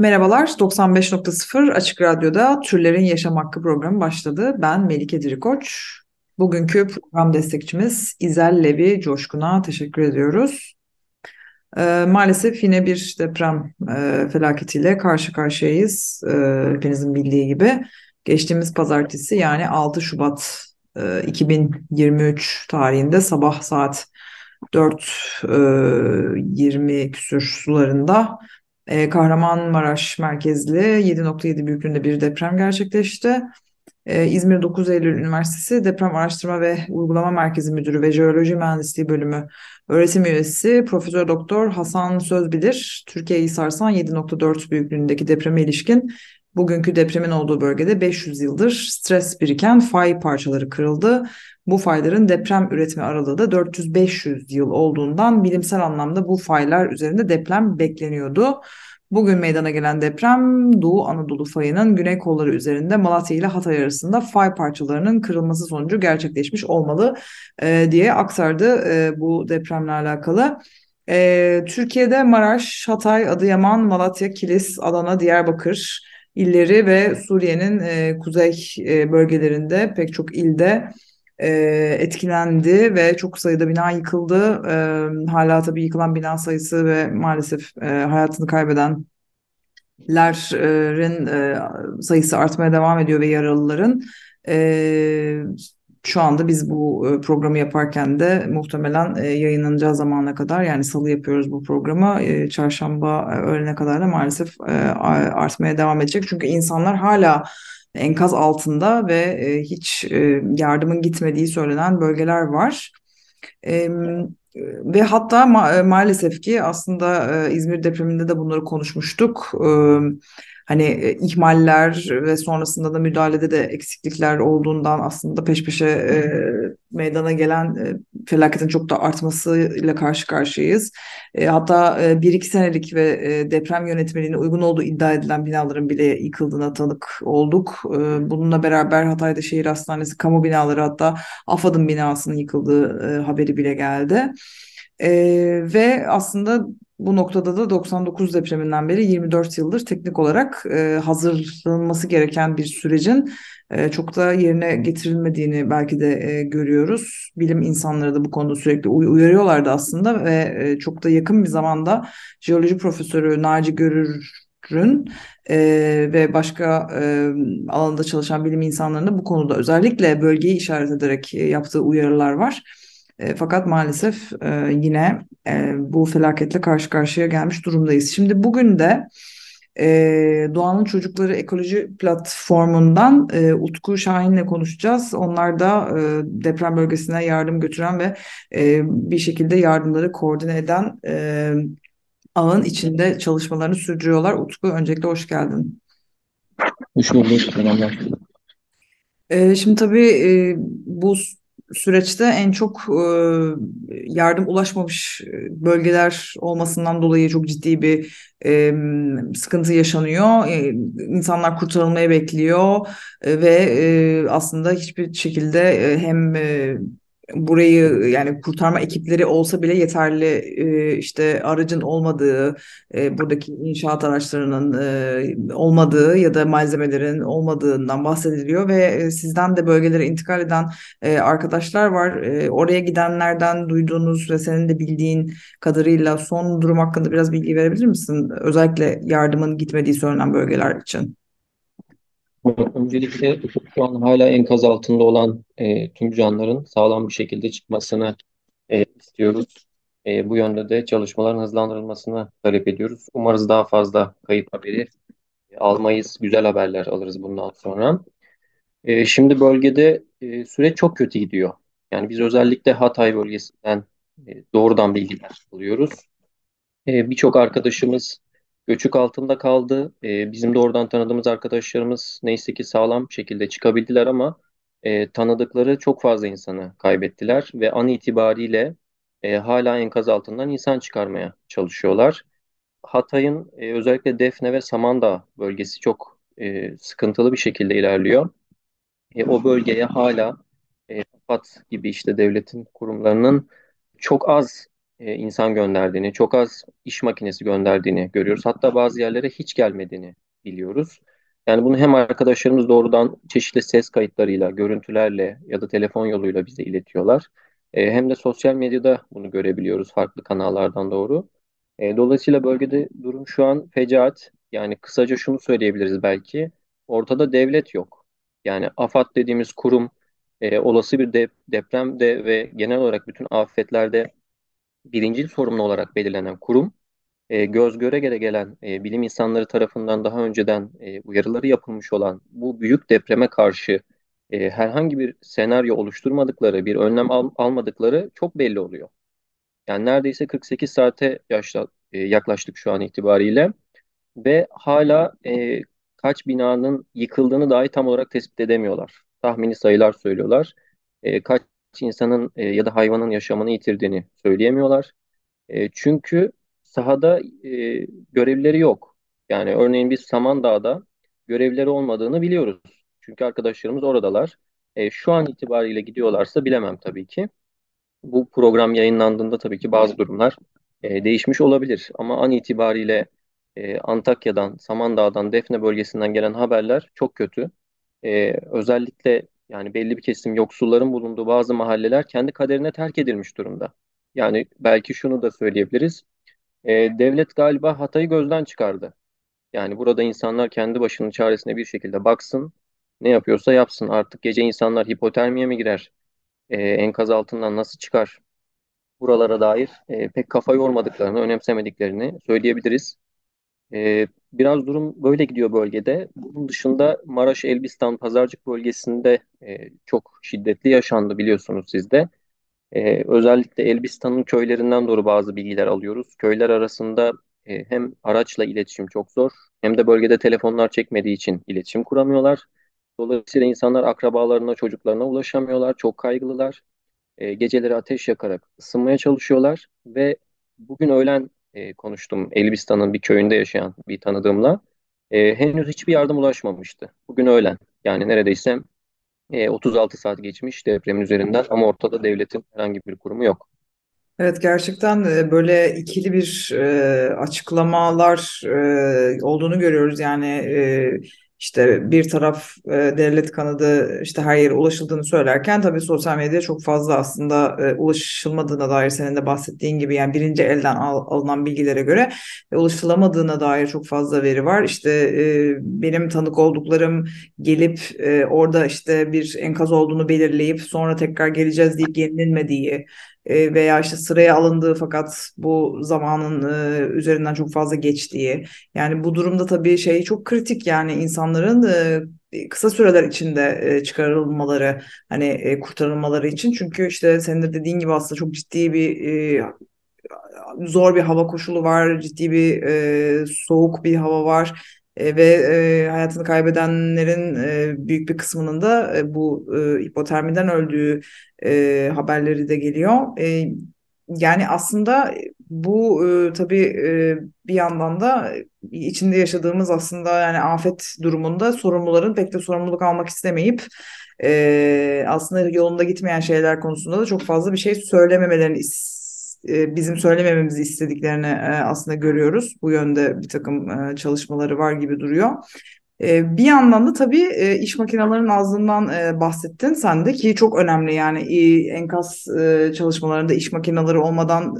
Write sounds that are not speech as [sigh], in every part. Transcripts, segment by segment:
Merhabalar, 95.0 Açık Radyo'da Türlerin Yaşam Hakkı programı başladı. Ben Melike Dirikoç. Bugünkü program destekçimiz İzel Levi Coşkun'a teşekkür ediyoruz. Ee, maalesef yine bir deprem e, felaketiyle karşı karşıyayız. Ee, hepinizin bildiği gibi. Geçtiğimiz pazartesi yani 6 Şubat e, 2023 tarihinde sabah saat 4.20 küsur sularında e, Kahramanmaraş merkezli 7.7 büyüklüğünde bir deprem gerçekleşti. E, İzmir 9 Eylül Üniversitesi Deprem Araştırma ve Uygulama Merkezi Müdürü ve Jeoloji Mühendisliği Bölümü öğretim üyesi Profesör Doktor Hasan Sözbilir, Türkiye'yi sarsan 7.4 büyüklüğündeki depreme ilişkin bugünkü depremin olduğu bölgede 500 yıldır stres biriken fay parçaları kırıldı. Bu fayların deprem üretme aralığı da 400-500 yıl olduğundan bilimsel anlamda bu faylar üzerinde deprem bekleniyordu. Bugün meydana gelen deprem Doğu Anadolu fayının güney kolları üzerinde Malatya ile Hatay arasında fay parçalarının kırılması sonucu gerçekleşmiş olmalı e, diye aktardı e, bu depremle alakalı. E, Türkiye'de Maraş, Hatay, Adıyaman, Malatya, Kilis, Adana, Diyarbakır illeri ve Suriye'nin e, kuzey e, bölgelerinde pek çok ilde e, etkilendi ve çok sayıda bina yıkıldı. E, hala tabii yıkılan bina sayısı ve maalesef e, hayatını kaybedenlerin e, sayısı artmaya devam ediyor ve yaralıların. E, şu anda biz bu e, programı yaparken de muhtemelen e, yayınlanacağı zamana kadar yani salı yapıyoruz bu programı. E, çarşamba öğlene kadar da maalesef artmaya devam edecek. Çünkü insanlar hala enkaz altında ve hiç yardımın gitmediği söylenen bölgeler var. Ve hatta ma maalesef ki aslında İzmir depreminde de bunları konuşmuştuk. E, hani e, ihmaller ve sonrasında da müdahalede de eksiklikler olduğundan aslında peş peşe e, meydana gelen e, felaketin çok da artmasıyla karşı karşıyayız. E, hatta e, bir iki senelik ve e, deprem yönetmeliğine uygun olduğu iddia edilen binaların bile yıkıldığına tanık olduk. E, bununla beraber Hatay'da şehir hastanesi, kamu binaları hatta AFAD'ın binasının yıkıldığı e, haberi bile geldi. E, ve aslında bu noktada da 99 depreminden beri 24 yıldır teknik olarak e, hazırlanması gereken bir sürecin e, çok da yerine getirilmediğini belki de e, görüyoruz. Bilim insanları da bu konuda sürekli uy uyarıyorlardı aslında ve e, çok da yakın bir zamanda jeoloji profesörü Naci Görür'ün e, ve başka e, alanda çalışan bilim insanlarının bu konuda özellikle bölgeyi işaret ederek e, yaptığı uyarılar var. E, fakat maalesef e, yine e, bu felaketle karşı karşıya gelmiş durumdayız. Şimdi bugün de e, Doğanın Çocukları Ekoloji Platformu'ndan e, Utku Şahin'le konuşacağız. Onlar da e, deprem bölgesine yardım götüren ve e, bir şekilde yardımları koordine eden e, ağın içinde çalışmalarını sürdürüyorlar. Utku öncelikle hoş geldin. Hoş bulduk. Selamlar. Şimdi tabii bu süreçte en çok e, yardım ulaşmamış bölgeler olmasından dolayı çok ciddi bir e, sıkıntı yaşanıyor. E, insanlar kurtarılmaya bekliyor e, ve e, aslında hiçbir şekilde e, hem e, burayı yani kurtarma ekipleri olsa bile yeterli e, işte aracın olmadığı, e, buradaki inşaat araçlarının e, olmadığı ya da malzemelerin olmadığından bahsediliyor ve sizden de bölgelere intikal eden arkadaşlar var. Oraya gidenlerden duyduğunuz ve senin de bildiğin kadarıyla son durum hakkında biraz bilgi verebilir misin? Özellikle yardımın gitmediği söylenen bölgeler için. Öncelikle şu an hala enkaz altında olan e, tüm canlıların sağlam bir şekilde çıkmasını e, istiyoruz. E, bu yönde de çalışmaların hızlandırılmasını talep ediyoruz. Umarız daha fazla kayıp haberi almayız, güzel haberler alırız bundan sonra. E, şimdi bölgede e, süreç çok kötü gidiyor. Yani biz özellikle Hatay bölgesinden e, doğrudan bilgiler alıyoruz. E, Birçok arkadaşımız göçük altında kaldı. E, bizim de oradan tanıdığımız arkadaşlarımız neyse ki sağlam şekilde çıkabildiler ama e, tanıdıkları çok fazla insanı kaybettiler ve an itibariyle e, hala enkaz altından insan çıkarmaya çalışıyorlar. Hatay'ın e, özellikle Defne ve Samandağ bölgesi çok e, sıkıntılı bir şekilde ilerliyor. E, o bölgeye hala e, AFAD gibi işte devletin kurumlarının çok az e, insan gönderdiğini, çok az iş makinesi gönderdiğini görüyoruz. Hatta bazı yerlere hiç gelmediğini biliyoruz. Yani bunu hem arkadaşlarımız doğrudan çeşitli ses kayıtlarıyla, görüntülerle ya da telefon yoluyla bize iletiyorlar. E, hem de sosyal medyada bunu görebiliyoruz farklı kanallardan doğru. E, dolayısıyla bölgede durum şu an fecaat. Yani kısaca şunu söyleyebiliriz belki. Ortada devlet yok. Yani AFAD dediğimiz kurum e, olası bir de, depremde ve genel olarak bütün afetlerde birincil sorumlu olarak belirlenen kurum e, göz göre göre gelen e, bilim insanları tarafından daha önceden e, uyarıları yapılmış olan bu büyük depreme karşı e, herhangi bir senaryo oluşturmadıkları, bir önlem al, almadıkları çok belli oluyor. Yani neredeyse 48 saate yaşla, e, yaklaştık şu an itibariyle ve hala e, kaç binanın yıkıldığını dahi tam olarak tespit edemiyorlar. Tahmini sayılar söylüyorlar. E, kaç insanın e, ya da hayvanın yaşamını yitirdiğini söyleyemiyorlar. E, çünkü sahada e, görevlileri yok. Yani örneğin biz Samandağ'da görevlileri olmadığını biliyoruz. Çünkü arkadaşlarımız oradalar. E, şu an itibariyle gidiyorlarsa bilemem tabii ki. Bu program yayınlandığında tabii ki bazı durumlar e, değişmiş olabilir. Ama an itibariyle e, Antakya'dan, Samandağ'dan, Defne bölgesinden gelen haberler çok kötü. E, özellikle yani belli bir kesim yoksulların bulunduğu bazı mahalleler kendi kaderine terk edilmiş durumda. Yani belki şunu da söyleyebiliriz. E, devlet galiba Hatay'ı gözden çıkardı. Yani burada insanlar kendi başının çaresine bir şekilde baksın, ne yapıyorsa yapsın. Artık gece insanlar hipotermiye mi girer, e, enkaz altından nasıl çıkar? Buralara dair e, pek kafa yormadıklarını, önemsemediklerini söyleyebiliriz. E, biraz durum böyle gidiyor bölgede. Bunun dışında Maraş, Elbistan, Pazarcık bölgesinde e, çok şiddetli yaşandı biliyorsunuz siz de. E, özellikle Elbistan'ın köylerinden doğru bazı bilgiler alıyoruz. Köyler arasında e, hem araçla iletişim çok zor hem de bölgede telefonlar çekmediği için iletişim kuramıyorlar. Dolayısıyla insanlar akrabalarına, çocuklarına ulaşamıyorlar. Çok kaygılılar. E, geceleri ateş yakarak ısınmaya çalışıyorlar ve bugün öğlen e, konuştum Elbistan'ın bir köyünde yaşayan bir tanıdığımla. E, henüz hiçbir yardım ulaşmamıştı. Bugün öğlen. Yani neredeyse e, 36 saat geçmiş depremin üzerinden ama ortada devletin herhangi bir kurumu yok. Evet gerçekten e, böyle ikili bir e, açıklamalar e, olduğunu görüyoruz. Yani e, işte bir taraf e, devlet kanadı işte her yere ulaşıldığını söylerken tabii sosyal medyada çok fazla aslında e, ulaşılmadığına dair senin de bahsettiğin gibi yani birinci elden al, alınan bilgilere göre e, ulaşılamadığına dair çok fazla veri var. İşte e, benim tanık olduklarım gelip e, orada işte bir enkaz olduğunu belirleyip sonra tekrar geleceğiz deyip gelinmediği e, veya işte sıraya alındığı fakat bu zamanın e, üzerinden çok fazla geçtiği. Yani bu durumda tabii şey çok kritik yani insanların e, kısa süreler içinde çıkarılmaları hani kurtarılmaları için. Çünkü işte senin de dediğin gibi aslında çok ciddi bir zor bir hava koşulu var, ciddi bir soğuk bir hava var e, ve e, hayatını kaybedenlerin e, büyük bir kısmının da e, bu e, hipotermiden öldüğü e, haberleri de geliyor. E, yani aslında bu e, tabii e, bir yandan da içinde yaşadığımız aslında yani afet durumunda sorumluların pek de sorumluluk almak istemeyip e, aslında yolunda gitmeyen şeyler konusunda da çok fazla bir şey söylememelerini e, bizim söylemememizi istediklerini e, aslında görüyoruz. Bu yönde bir takım e, çalışmaları var gibi duruyor. Bir yandan da tabii iş makinelerinin azlığından bahsettin sen de ki çok önemli yani enkaz çalışmalarında iş makineleri olmadan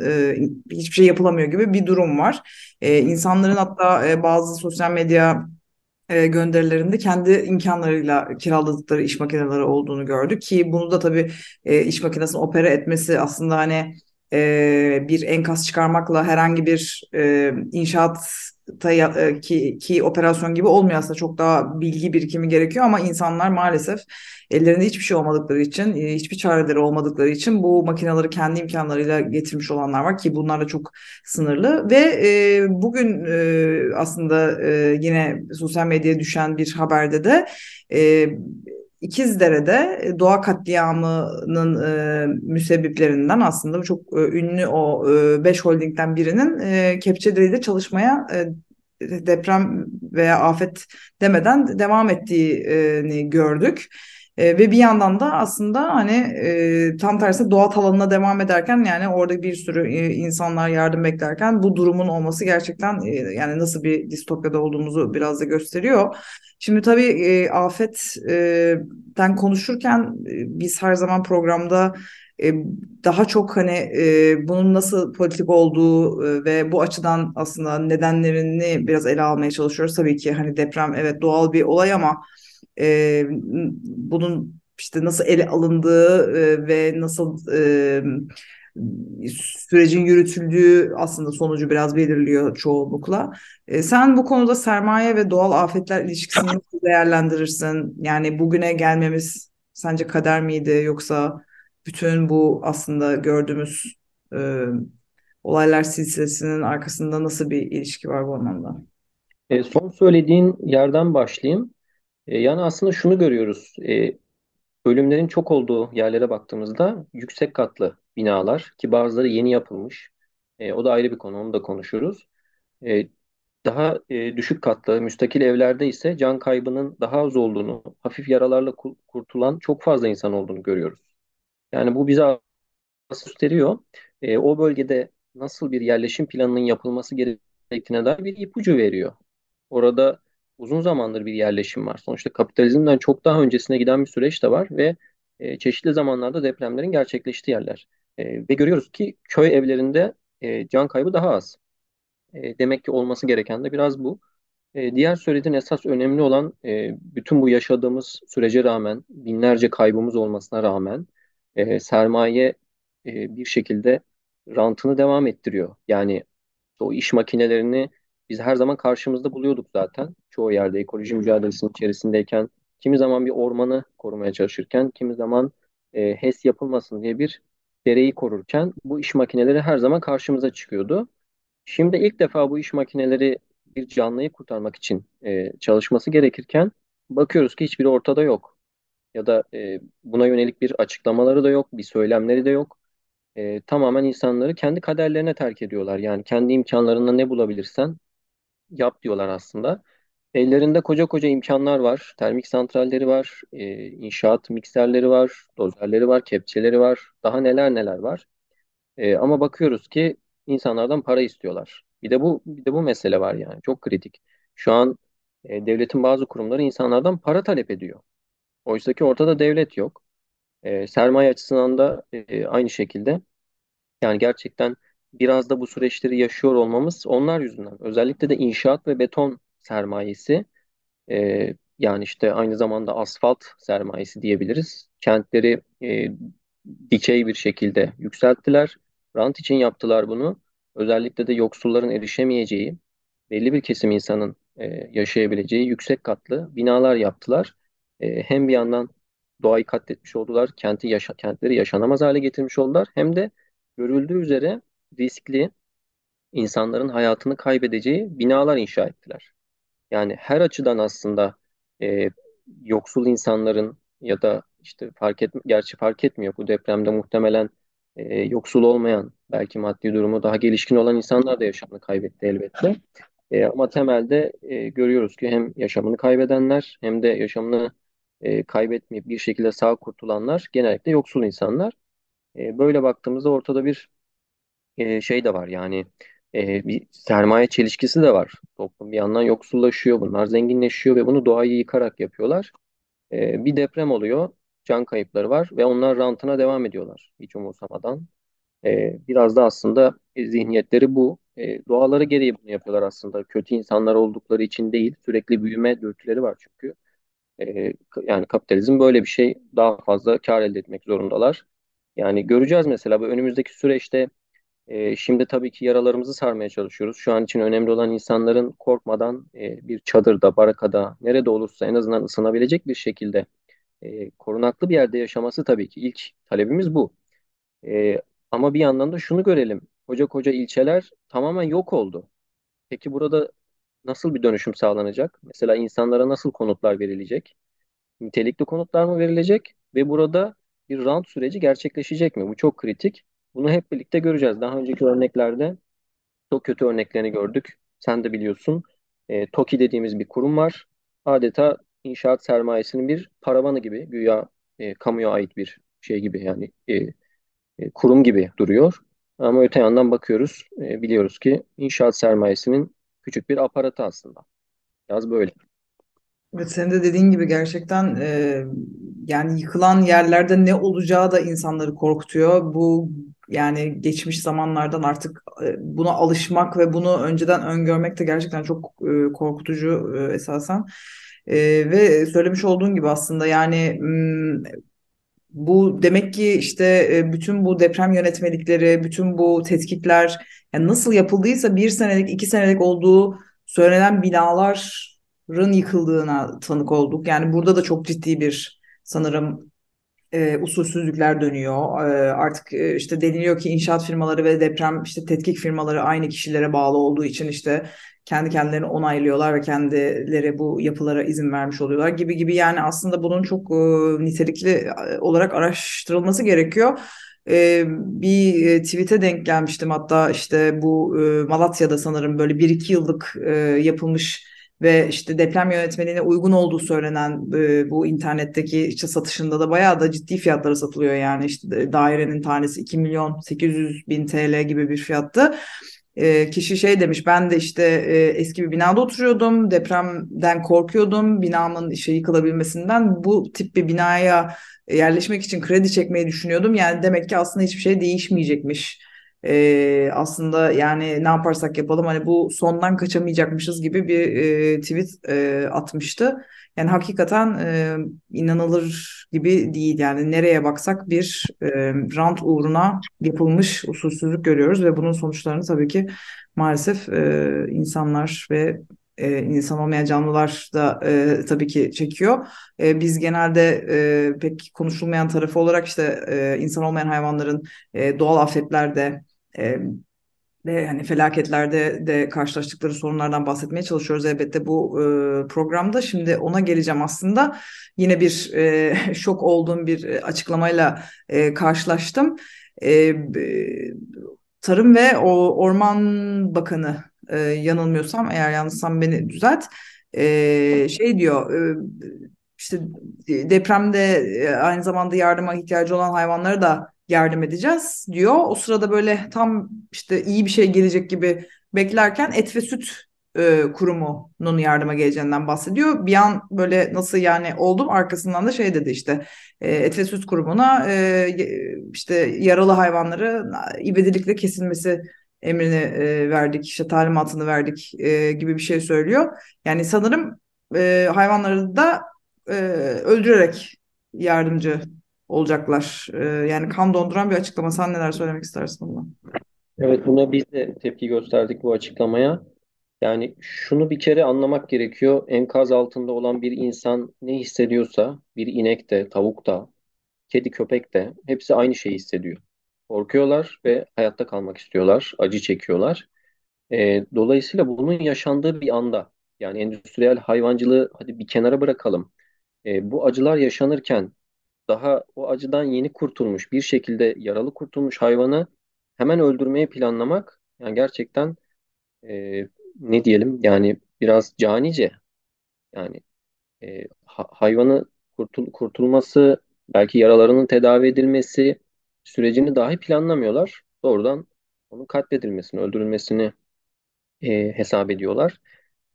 hiçbir şey yapılamıyor gibi bir durum var. İnsanların hatta bazı sosyal medya gönderilerinde kendi imkanlarıyla kiraladıkları iş makineleri olduğunu gördük ki bunu da tabii iş makinesini opera etmesi aslında hani e, bir enkaz çıkarmakla herhangi bir e, inşaat e, ki, ki operasyon gibi olmuyor. Aslında çok daha bilgi birikimi gerekiyor ama insanlar maalesef ellerinde hiçbir şey olmadıkları için e, hiçbir çareleri olmadıkları için bu makineleri kendi imkanlarıyla getirmiş olanlar var ki bunlar da çok sınırlı. Ve e, bugün e, aslında e, yine sosyal medyaya düşen bir haberde de e, İkizdere'de e, doğa katliamının e, müsebbiplerinden aslında çok e, ünlü o 5 e, holdingden birinin e, Kepçedre'de çalışmaya e, deprem veya afet demeden devam ettiğini gördük. E, ve bir yandan da aslında hani e, tam tersi doğa alanına devam ederken yani orada bir sürü e, insanlar yardım beklerken bu durumun olması gerçekten e, yani nasıl bir distopyada olduğumuzu biraz da gösteriyor. Şimdi tabii e, afetten konuşurken e, biz her zaman programda e, daha çok hani e, bunun nasıl politik olduğu e, ve bu açıdan aslında nedenlerini biraz ele almaya çalışıyoruz. Tabii ki hani deprem evet doğal bir olay ama e, bunun işte nasıl ele alındığı e, ve nasıl e, sürecin yürütüldüğü aslında sonucu biraz belirliyor çoğunlukla. E, sen bu konuda sermaye ve doğal afetler ilişkisini nasıl değerlendirirsin? Yani bugüne gelmemiz sence kader miydi yoksa bütün bu aslında gördüğümüz e, olaylar silsilesinin arkasında nasıl bir ilişki var bu anlamda? E, son söylediğin yerden başlayayım. E, yani aslında şunu görüyoruz. E, ölümlerin çok olduğu yerlere baktığımızda yüksek katlı binalar ki bazıları yeni yapılmış. E, o da ayrı bir konu, onu da konuşuruz. Daha düşük katlı müstakil evlerde ise can kaybının daha az olduğunu, hafif yaralarla kurtulan çok fazla insan olduğunu görüyoruz. Yani bu bize gösteriyor. O bölgede nasıl bir yerleşim planının yapılması gerektiğine dair bir ipucu veriyor. Orada uzun zamandır bir yerleşim var. Sonuçta kapitalizmden çok daha öncesine giden bir süreç de var ve e, çeşitli zamanlarda depremlerin gerçekleştiği yerler. E, ve görüyoruz ki köy evlerinde e, can kaybı daha az. E, demek ki olması gereken de biraz bu. E, diğer söylediğin esas önemli olan e, bütün bu yaşadığımız sürece rağmen binlerce kaybımız olmasına rağmen e, sermaye e, bir şekilde rantını devam ettiriyor. Yani o iş makinelerini biz her zaman karşımızda buluyorduk zaten. Çoğu yerde ekoloji mücadelesinin içerisindeyken kimi zaman bir ormanı korumaya çalışırken kimi zaman e, HES yapılmasın diye bir dereyi korurken bu iş makineleri her zaman karşımıza çıkıyordu. Şimdi ilk defa bu iş makineleri bir canlıyı kurtarmak için e, çalışması gerekirken bakıyoruz ki hiçbiri ortada yok. Ya da e, buna yönelik bir açıklamaları da yok, bir söylemleri de yok. E, tamamen insanları kendi kaderlerine terk ediyorlar. Yani kendi imkanlarında ne bulabilirsen yap diyorlar aslında. Ellerinde koca koca imkanlar var. Termik santralleri var, e, inşaat mikserleri var, dozerleri var, kepçeleri var. Daha neler neler var. E, ama bakıyoruz ki insanlardan para istiyorlar. Bir de bu bir de bu mesele var yani çok kritik. Şu an e, devletin bazı kurumları insanlardan para talep ediyor. Oysa ki ortada devlet yok. E, sermaye açısından da e, aynı şekilde. Yani gerçekten biraz da bu süreçleri yaşıyor olmamız onlar yüzünden. Özellikle de inşaat ve beton sermayesi e, yani işte aynı zamanda asfalt sermayesi diyebiliriz. Kentleri e, dikey bir şekilde yükselttiler. Rant için yaptılar bunu. Özellikle de yoksulların erişemeyeceği, belli bir kesim insanın e, yaşayabileceği yüksek katlı binalar yaptılar. E, hem bir yandan doğayı katletmiş oldular, kenti yaşa kentleri yaşanamaz hale getirmiş oldular. Hem de görüldüğü üzere riskli, insanların hayatını kaybedeceği binalar inşa ettiler. Yani her açıdan aslında e, yoksul insanların ya da işte fark et, gerçi fark etmiyor bu depremde muhtemelen e, yoksul olmayan belki maddi durumu daha gelişkin olan insanlar da yaşamını kaybetti elbette. E, ama temelde e, görüyoruz ki hem yaşamını kaybedenler hem de yaşamını e, kaybetmeyip bir şekilde sağ kurtulanlar genellikle yoksul insanlar. E, böyle baktığımızda ortada bir e, şey de var yani e, bir sermaye çelişkisi de var. Toplum bir yandan yoksullaşıyor, bunlar zenginleşiyor ve bunu doğayı yıkarak yapıyorlar. E, bir deprem oluyor, can kayıpları var ve onlar rantına devam ediyorlar hiç umursamadan. E, biraz da aslında zihniyetleri bu. E, doğaları gereği bunu yapıyorlar aslında. Kötü insanlar oldukları için değil, sürekli büyüme dürtüleri var çünkü. E, yani kapitalizm böyle bir şey. Daha fazla kar elde etmek zorundalar. Yani göreceğiz mesela bu önümüzdeki süreçte E, şimdi tabii ki yaralarımızı sarmaya çalışıyoruz. Şu an için önemli olan insanların korkmadan e, bir çadırda, barakada, nerede olursa en azından ısınabilecek bir şekilde e, korunaklı bir yerde yaşaması tabii ki ilk talebimiz bu. E, ama bir yandan da şunu görelim. Koca koca ilçeler tamamen yok oldu. Peki burada nasıl bir dönüşüm sağlanacak? Mesela insanlara nasıl konutlar verilecek? Nitelikli konutlar mı verilecek? Ve burada bir rant süreci gerçekleşecek mi? Bu çok kritik. Bunu hep birlikte göreceğiz. Daha önceki örneklerde çok kötü örneklerini gördük. Sen de biliyorsun. E, TOKİ dediğimiz bir kurum var. Adeta inşaat sermayesinin bir paravanı gibi, güya e, kamuya ait bir şey gibi yani e, e, kurum gibi duruyor. Ama öte yandan bakıyoruz, e, biliyoruz ki inşaat sermayesinin küçük bir aparatı aslında. Biraz böyle. Evet, senin de dediğin gibi gerçekten e, yani yıkılan yerlerde ne olacağı da insanları korkutuyor. Bu yani geçmiş zamanlardan artık e, buna alışmak ve bunu önceden öngörmek de gerçekten çok e, korkutucu e, esasen. E, ve söylemiş olduğun gibi aslında yani m, bu demek ki işte e, bütün bu deprem yönetmelikleri, bütün bu tetkikler yani nasıl yapıldıysa bir senelik, iki senelik olduğu söylenen binaların yıkıldığına tanık olduk. Yani burada da çok ciddi bir sanırım e, usulsüzlükler dönüyor. E, artık e, işte deniliyor ki inşaat firmaları ve deprem işte tetkik firmaları aynı kişilere bağlı olduğu için işte kendi kendilerini onaylıyorlar ve kendileri bu yapılara izin vermiş oluyorlar gibi gibi yani aslında bunun çok e, nitelikli e, olarak araştırılması gerekiyor. E, bir e, tweet'e denk gelmiştim hatta işte bu e, Malatya'da sanırım böyle bir iki yıllık e, yapılmış ve işte deprem yönetmeliğine uygun olduğu söylenen e, bu internetteki işte satışında da bayağı da ciddi fiyatlara satılıyor yani. İşte dairenin tanesi 2 milyon 800 bin TL gibi bir fiyattı. E, kişi şey demiş ben de işte e, eski bir binada oturuyordum. Depremden korkuyordum. Binamın işte yıkılabilmesinden bu tip bir binaya yerleşmek için kredi çekmeyi düşünüyordum. Yani demek ki aslında hiçbir şey değişmeyecekmiş e, aslında yani ne yaparsak yapalım hani bu sondan kaçamayacakmışız gibi bir e, tweet e, atmıştı. Yani hakikaten e, inanılır gibi değil yani nereye baksak bir e, rant uğruna yapılmış usulsüzlük görüyoruz ve bunun sonuçlarını tabii ki maalesef e, insanlar ve e, insan olmayan canlılar da e, tabii ki çekiyor. E, biz genelde e, pek konuşulmayan tarafı olarak işte e, insan olmayan hayvanların e, doğal afetlerde e, ve hani felaketlerde de karşılaştıkları sorunlardan bahsetmeye çalışıyoruz elbette bu e, programda. Şimdi ona geleceğim aslında. Yine bir e, [laughs] şok olduğum bir açıklamayla e, karşılaştım. E, Tarım ve o Orman Bakanı e, yanılmıyorsam eğer yanlışsam beni düzelt. E, şey diyor e, işte depremde aynı zamanda yardıma ihtiyacı olan hayvanları da yardım edeceğiz diyor. O sırada böyle tam işte iyi bir şey gelecek gibi beklerken et ve süt e, kurumunun yardıma geleceğinden bahsediyor. Bir an böyle nasıl yani oldum arkasından da şey dedi işte e, et ve süt kurumuna e, işte yaralı hayvanları ibedilikle kesilmesi emrini e, verdik işte talimatını verdik e, gibi bir şey söylüyor. Yani sanırım e, hayvanları da e, öldürerek yardımcı olacaklar. Ee, yani kan donduran bir açıklama. Sen neler söylemek istersin buna? Evet buna biz de tepki gösterdik bu açıklamaya. Yani şunu bir kere anlamak gerekiyor. Enkaz altında olan bir insan ne hissediyorsa bir inek de, tavuk da, kedi, köpek de hepsi aynı şeyi hissediyor. Korkuyorlar ve hayatta kalmak istiyorlar, acı çekiyorlar. Ee, dolayısıyla bunun yaşandığı bir anda yani endüstriyel hayvancılığı hadi bir kenara bırakalım. Ee, bu acılar yaşanırken daha o acıdan yeni kurtulmuş bir şekilde yaralı kurtulmuş hayvanı hemen öldürmeyi planlamak yani gerçekten e, ne diyelim yani biraz canice yani e, ha- hayvanı kurtul kurtulması belki yaralarının tedavi edilmesi sürecini dahi planlamıyorlar. Doğrudan onun katledilmesini, öldürülmesini e, hesap ediyorlar.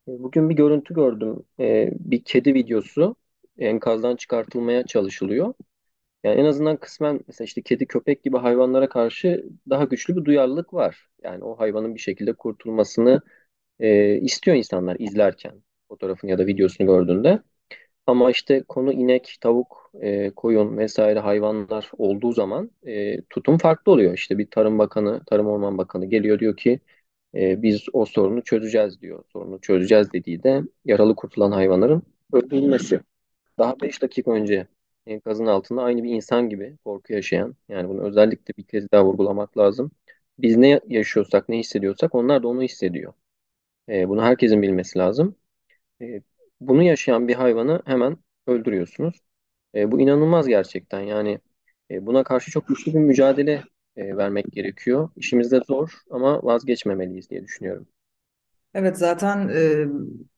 E, Bugün bir görüntü gördüm. E, bir kedi videosu enkazdan çıkartılmaya çalışılıyor. Yani en azından kısmen mesela işte kedi, köpek gibi hayvanlara karşı daha güçlü bir duyarlılık var. Yani o hayvanın bir şekilde kurtulmasını e, istiyor insanlar izlerken fotoğrafını ya da videosunu gördüğünde. Ama işte konu inek, tavuk e, koyun vesaire hayvanlar olduğu zaman e, tutum farklı oluyor. İşte bir Tarım Bakanı, Tarım Orman Bakanı geliyor diyor ki e, biz o sorunu çözeceğiz diyor. Sorunu çözeceğiz dediği de yaralı kurtulan hayvanların öldürülmesi. Daha 5 dakika önce enkazın altında aynı bir insan gibi korku yaşayan, yani bunu özellikle bir kez daha vurgulamak lazım. Biz ne yaşıyorsak, ne hissediyorsak onlar da onu hissediyor. E, bunu herkesin bilmesi lazım. E, bunu yaşayan bir hayvanı hemen öldürüyorsunuz. E, bu inanılmaz gerçekten. Yani e, buna karşı çok güçlü bir mücadele e, vermek gerekiyor. İşimiz de zor ama vazgeçmemeliyiz diye düşünüyorum. Evet zaten e,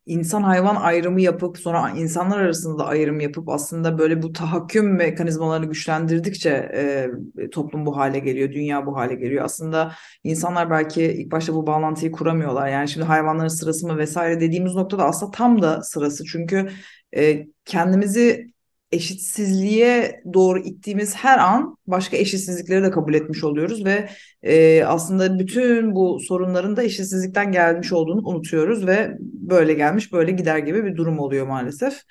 insan hayvan ayrımı yapıp sonra insanlar arasında ayrım yapıp aslında böyle bu tahakküm mekanizmalarını güçlendirdikçe e, toplum bu hale geliyor, dünya bu hale geliyor. Aslında insanlar belki ilk başta bu bağlantıyı kuramıyorlar. Yani şimdi hayvanların sırası mı vesaire dediğimiz noktada aslında tam da sırası. Çünkü e, kendimizi eşitsizliğe doğru ittiğimiz her an başka eşitsizlikleri de kabul etmiş oluyoruz ve e, aslında bütün bu sorunların da eşitsizlikten gelmiş olduğunu unutuyoruz ve böyle gelmiş böyle gider gibi bir durum oluyor maalesef.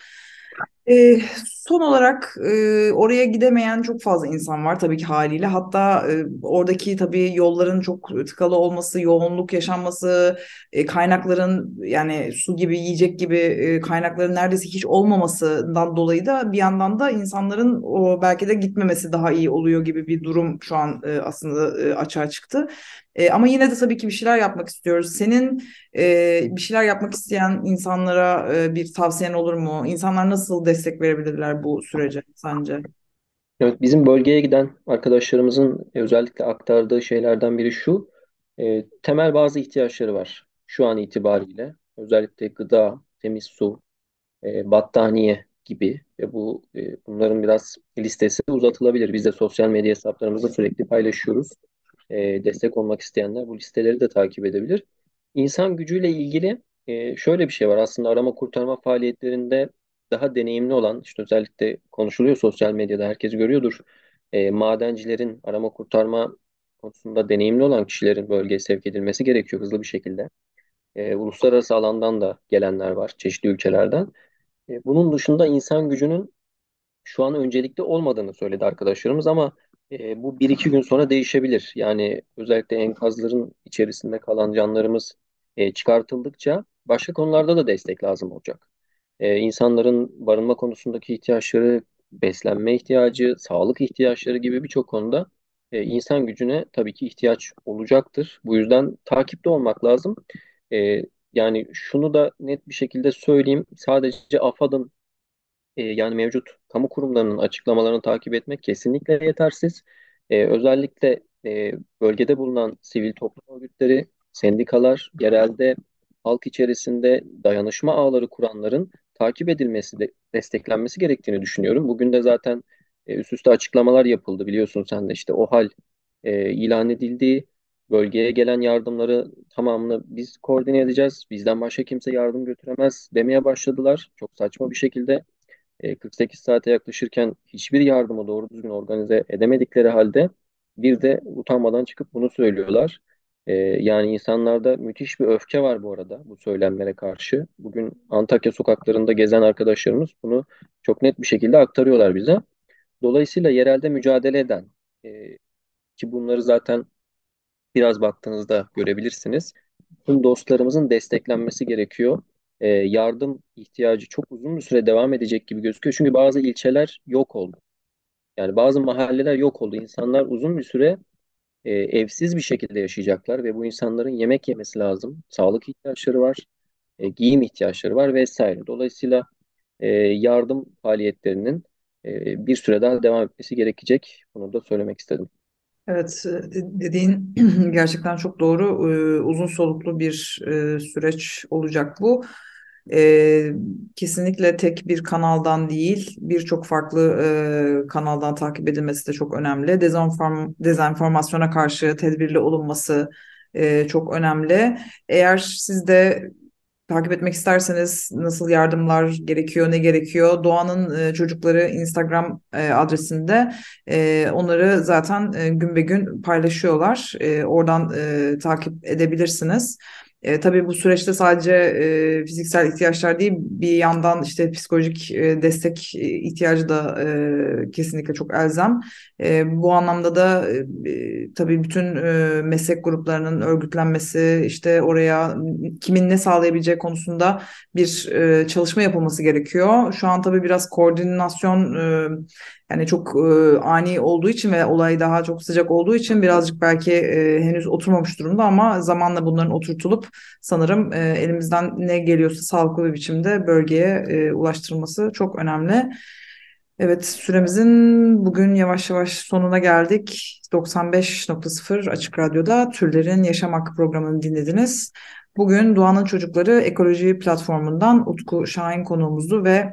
E, son olarak e, oraya gidemeyen çok fazla insan var tabii ki haliyle. Hatta e, oradaki tabii yolların çok tıkalı olması, yoğunluk yaşanması, e, kaynakların yani su gibi, yiyecek gibi e, kaynakların neredeyse hiç olmamasından dolayı da bir yandan da insanların o belki de gitmemesi daha iyi oluyor gibi bir durum şu an e, aslında e, açığa çıktı. E, ama yine de tabii ki bir şeyler yapmak istiyoruz. Senin e, bir şeyler yapmak isteyen insanlara e, bir tavsiyen olur mu? İnsanlar nasıl destek verebilirler bu sürece sence? Evet, bizim bölgeye giden arkadaşlarımızın özellikle aktardığı şeylerden biri şu. e, temel bazı ihtiyaçları var şu an itibariyle. Özellikle gıda, temiz su, e, battaniye gibi ve bu e, bunların biraz listesi uzatılabilir. Biz de sosyal medya hesaplarımızda sürekli paylaşıyoruz. E, destek olmak isteyenler bu listeleri de takip edebilir. İnsan gücüyle ilgili e, şöyle bir şey var. Aslında arama kurtarma faaliyetlerinde daha deneyimli olan, işte özellikle konuşuluyor sosyal medyada herkes görüyordur. E, madencilerin arama kurtarma konusunda deneyimli olan kişilerin bölgeye sevk edilmesi gerekiyor hızlı bir şekilde. E, uluslararası alandan da gelenler var çeşitli ülkelerden. E, bunun dışında insan gücünün şu an öncelikli olmadığını söyledi arkadaşlarımız ama e, bu bir iki gün sonra değişebilir. Yani özellikle enkazların içerisinde kalan canlarımız e, çıkartıldıkça başka konularda da destek lazım olacak. E, insanların barınma konusundaki ihtiyaçları, beslenme ihtiyacı, sağlık ihtiyaçları gibi birçok konuda e, insan gücüne tabii ki ihtiyaç olacaktır. Bu yüzden takipte olmak lazım. E, yani şunu da net bir şekilde söyleyeyim. Sadece AFAD'ın e, yani mevcut kamu kurumlarının açıklamalarını takip etmek kesinlikle yetersiz. E, özellikle e, bölgede bulunan sivil toplum örgütleri, sendikalar, yerelde halk içerisinde dayanışma ağları kuranların takip edilmesi, de, desteklenmesi gerektiğini düşünüyorum. Bugün de zaten e, üst üste açıklamalar yapıldı biliyorsun sen de işte o hal e, ilan edildi. Bölgeye gelen yardımları tamamını biz koordine edeceğiz. Bizden başka kimse yardım götüremez demeye başladılar. Çok saçma bir şekilde e, 48 saate yaklaşırken hiçbir yardımı doğru düzgün organize edemedikleri halde bir de utanmadan çıkıp bunu söylüyorlar. E, yani insanlarda müthiş bir öfke var bu arada bu söylemlere karşı. Bugün Antakya sokaklarında gezen arkadaşlarımız bunu çok net bir şekilde aktarıyorlar bize. Dolayısıyla yerelde mücadele eden e, ki bunları zaten biraz baktığınızda görebilirsiniz. Tüm dostlarımızın desteklenmesi gerekiyor. E, yardım ihtiyacı çok uzun bir süre devam edecek gibi gözüküyor. Çünkü bazı ilçeler yok oldu. Yani bazı mahalleler yok oldu. İnsanlar uzun bir süre e, evsiz bir şekilde yaşayacaklar ve bu insanların yemek yemesi lazım. Sağlık ihtiyaçları var, e, giyim ihtiyaçları var vesaire. Dolayısıyla e, yardım faaliyetlerinin e, bir süre daha devam etmesi gerekecek. Bunu da söylemek istedim. Evet, dediğin [clears throat] gerçekten çok doğru. Uzun soluklu bir e, süreç olacak bu. Ee, kesinlikle tek bir kanaldan değil, birçok farklı e, kanaldan takip edilmesi de çok önemli. Dezenform, dezenformasyona karşı tedbirli olunması e, çok önemli. Eğer siz de takip etmek isterseniz nasıl yardımlar gerekiyor, ne gerekiyor? Doğan'ın e, çocukları Instagram e, adresinde e, onları zaten e, gün be gün paylaşıyorlar. E, oradan e, takip edebilirsiniz. E, tabii bu süreçte sadece e, fiziksel ihtiyaçlar değil bir yandan işte psikolojik e, destek ihtiyacı da e, kesinlikle çok elzem. E, bu anlamda da e, tabii bütün e, meslek gruplarının örgütlenmesi işte oraya kimin ne sağlayabileceği konusunda bir e, çalışma yapılması gerekiyor. Şu an tabii biraz koordinasyon e, yani çok e, ani olduğu için ve olay daha çok sıcak olduğu için birazcık belki e, henüz oturmamış durumda ama zamanla bunların oturtulup sanırım e, elimizden ne geliyorsa sağlıklı bir biçimde bölgeye e, ulaştırılması çok önemli. Evet süremizin bugün yavaş yavaş sonuna geldik. 95.0 Açık Radyo'da Türlerin Yaşam Hakkı programını dinlediniz. Bugün Doğanın Çocukları Ekoloji Platformu'ndan Utku Şahin konuğumuzdu ve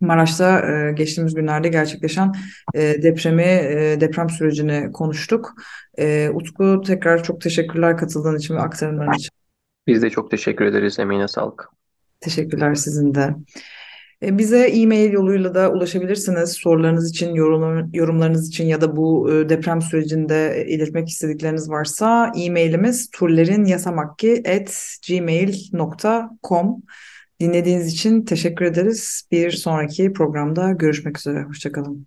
Maraş'ta e, geçtiğimiz günlerde gerçekleşen e, depremi, e, deprem sürecini konuştuk. E, Utku tekrar çok teşekkürler katıldığın için ve aktarımların için. Biz de çok teşekkür ederiz. Emeğine sağlık. Teşekkürler sizin de. E, bize e-mail yoluyla da ulaşabilirsiniz. Sorularınız için, yorumlarınız için ya da bu e, deprem sürecinde iletmek istedikleriniz varsa e-mailimiz turlerinyasamakki.gmail.com Dinlediğiniz için teşekkür ederiz. Bir sonraki programda görüşmek üzere. Hoşçakalın.